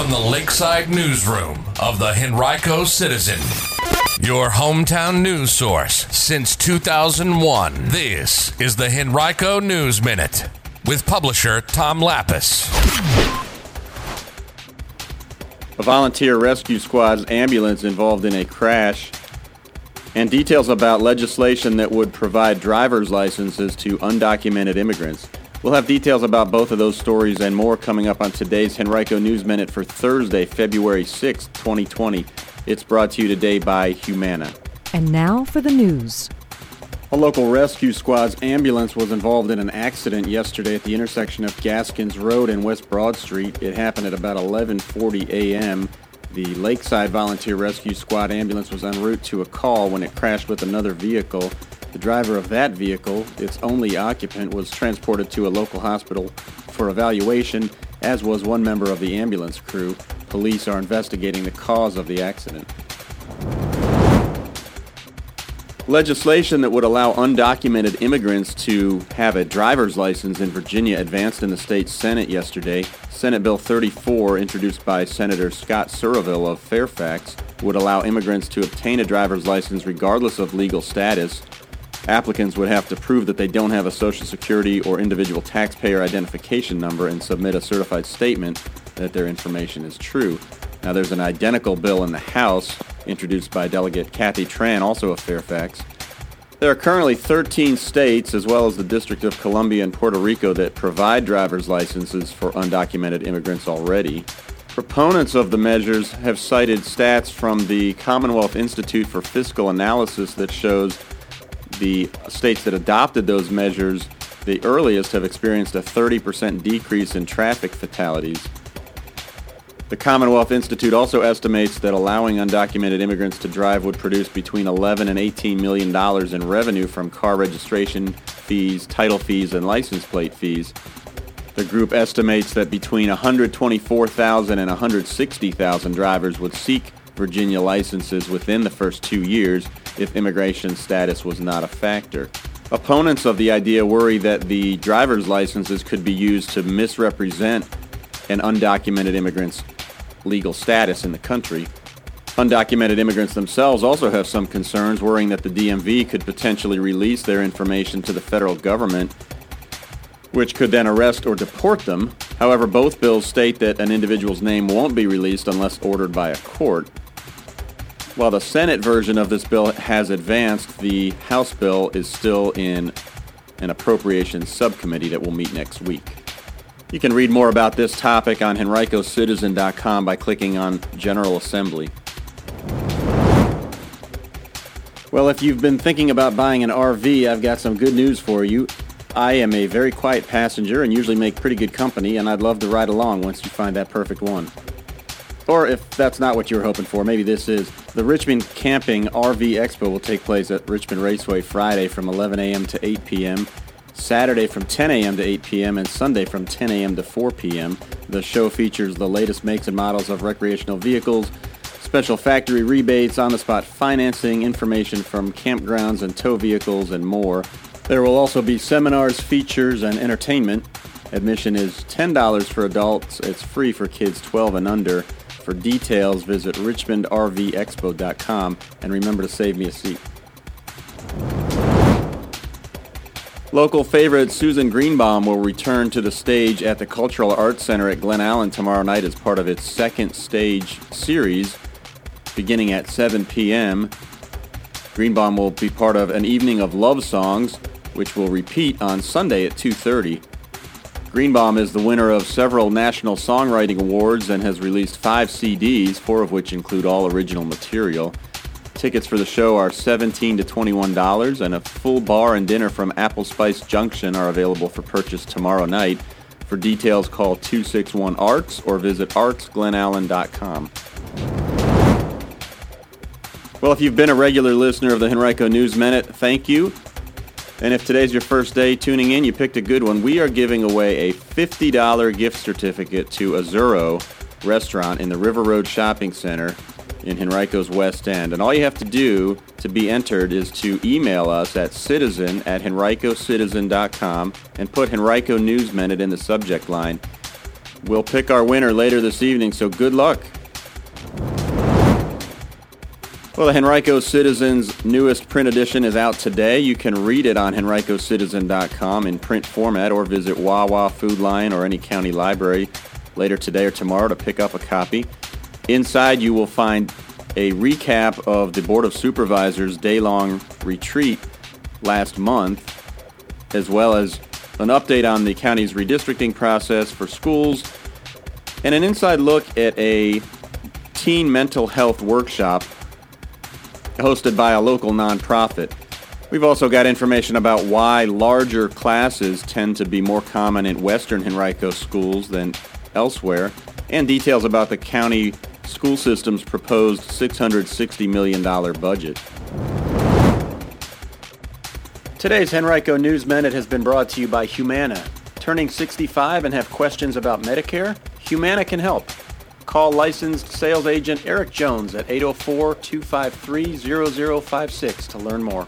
from the Lakeside Newsroom of the Henrico Citizen, your hometown news source since 2001. This is the Henrico News Minute with publisher Tom Lappas. A volunteer rescue squad's ambulance involved in a crash, and details about legislation that would provide driver's licenses to undocumented immigrants. We'll have details about both of those stories and more coming up on today's Henrico News Minute for Thursday, February 6, 2020. It's brought to you today by Humana. And now for the news. A local rescue squad's ambulance was involved in an accident yesterday at the intersection of Gaskins Road and West Broad Street. It happened at about 11:40 a.m. The Lakeside Volunteer Rescue Squad ambulance was en route to a call when it crashed with another vehicle. The driver of that vehicle, its only occupant, was transported to a local hospital for evaluation, as was one member of the ambulance crew. Police are investigating the cause of the accident. Legislation that would allow undocumented immigrants to have a driver's license in Virginia advanced in the state Senate yesterday. Senate Bill 34, introduced by Senator Scott Surovell of Fairfax, would allow immigrants to obtain a driver's license regardless of legal status. Applicants would have to prove that they don't have a Social Security or individual taxpayer identification number and submit a certified statement that their information is true. Now, there's an identical bill in the House, introduced by Delegate Kathy Tran, also of Fairfax. There are currently 13 states, as well as the District of Columbia and Puerto Rico, that provide driver's licenses for undocumented immigrants already. Proponents of the measures have cited stats from the Commonwealth Institute for Fiscal Analysis that shows the states that adopted those measures the earliest have experienced a 30% decrease in traffic fatalities. The Commonwealth Institute also estimates that allowing undocumented immigrants to drive would produce between 11 and 18 million dollars in revenue from car registration fees, title fees, and license plate fees. The group estimates that between 124,000 and 160,000 drivers would seek Virginia licenses within the first two years if immigration status was not a factor. Opponents of the idea worry that the driver's licenses could be used to misrepresent an undocumented immigrant's legal status in the country. Undocumented immigrants themselves also have some concerns, worrying that the DMV could potentially release their information to the federal government, which could then arrest or deport them. However, both bills state that an individual's name won't be released unless ordered by a court. While the Senate version of this bill has advanced, the House bill is still in an appropriations subcommittee that will meet next week. You can read more about this topic on henricocitizen.com by clicking on General Assembly. Well, if you've been thinking about buying an RV, I've got some good news for you. I am a very quiet passenger and usually make pretty good company, and I'd love to ride along once you find that perfect one. Or if that's not what you were hoping for, maybe this is. The Richmond Camping RV Expo will take place at Richmond Raceway Friday from 11 a.m. to 8 p.m. Saturday from 10 a.m. to 8 p.m. and Sunday from 10 a.m. to 4 p.m. The show features the latest makes and models of recreational vehicles, special factory rebates, on the spot financing, information from campgrounds and tow vehicles, and more. There will also be seminars, features, and entertainment. Admission is $10 for adults, it's free for kids 12 and under. For details, visit richmondrvexpo.com and remember to save me a seat. Local favorite Susan Greenbaum will return to the stage at the Cultural Arts Center at Glen Allen tomorrow night as part of its second stage series beginning at 7 p.m. Greenbaum will be part of an evening of love songs which will repeat on Sunday at 2:30. Greenbaum is the winner of several national songwriting awards and has released 5 CDs, four of which include all original material. Tickets for the show are 17 to $21, and a full bar and dinner from Apple Spice Junction are available for purchase tomorrow night. For details, call 261 ARTS or visit artsglenallen.com. Well, if you've been a regular listener of the Henrico News Minute, thank you. And if today's your first day tuning in, you picked a good one. We are giving away a $50 gift certificate to Azzurro restaurant in the River Road Shopping Center in Henrico's West End. And all you have to do to be entered is to email us at citizen at henricocitizen.com and put Henrico News Minute in the subject line. We'll pick our winner later this evening, so good luck. Well, the Henrico Citizen's newest print edition is out today. You can read it on henricocitizen.com in print format or visit Wawa, Food Lion, or any county library later today or tomorrow to pick up a copy. Inside, you will find a recap of the Board of Supervisors' day-long retreat last month, as well as an update on the county's redistricting process for schools, and an inside look at a teen mental health workshop hosted by a local nonprofit. We've also got information about why larger classes tend to be more common in Western Henrico schools than elsewhere, and details about the county school system's proposed $660 million budget. Today's Henrico News Minute has been brought to you by Humana. Turning 65 and have questions about Medicare? Humana can help. Call licensed sales agent Eric Jones at 804 253 0056 to learn more.